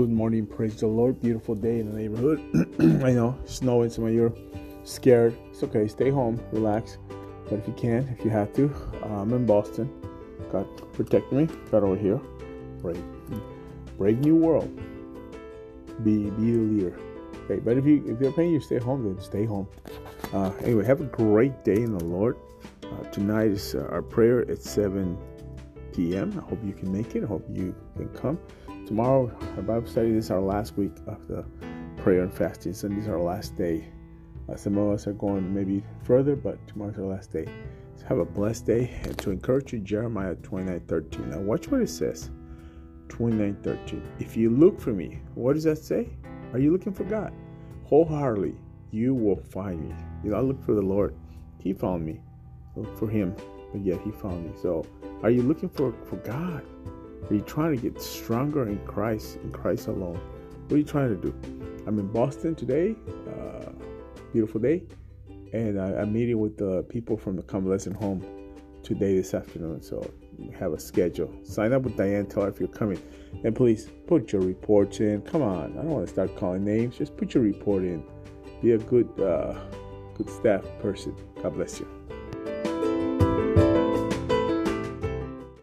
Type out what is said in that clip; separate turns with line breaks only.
Good morning, praise the Lord. Beautiful day in the neighborhood. I know, snowing, some of you are scared. It's okay, stay home, relax. But if you can, if you have to, I'm in Boston. God protect me. God over here. Brave, brave new world. Be be the leader. Okay, but if you if you're paying you stay home, then stay home. Uh, anyway, have a great day in the Lord. Uh, tonight is uh, our prayer at 7 p.m. I hope you can make it. I hope you can come. Tomorrow, our Bible study this is our last week of the prayer and fasting. Is our last day. Uh, some of us are going maybe further, but tomorrow's our last day. So have a blessed day. And to encourage you, Jeremiah 29 13. Now, watch what it says 29 13. If you look for me, what does that say? Are you looking for God? Wholeheartedly, you will find me. You know, I look for the Lord. He found me. Look for Him, but yet He found me. So, are you looking for, for God? Are you trying to get stronger in Christ, in Christ alone? What are you trying to do? I'm in Boston today. Uh, beautiful day. And I, am meeting with the people from the convalescent home today, this afternoon. So have a schedule. Sign up with Diane. Tell her if you're coming. And please put your reports in. Come on. I don't want to start calling names. Just put your report in. Be a good, uh, good staff person. God bless you.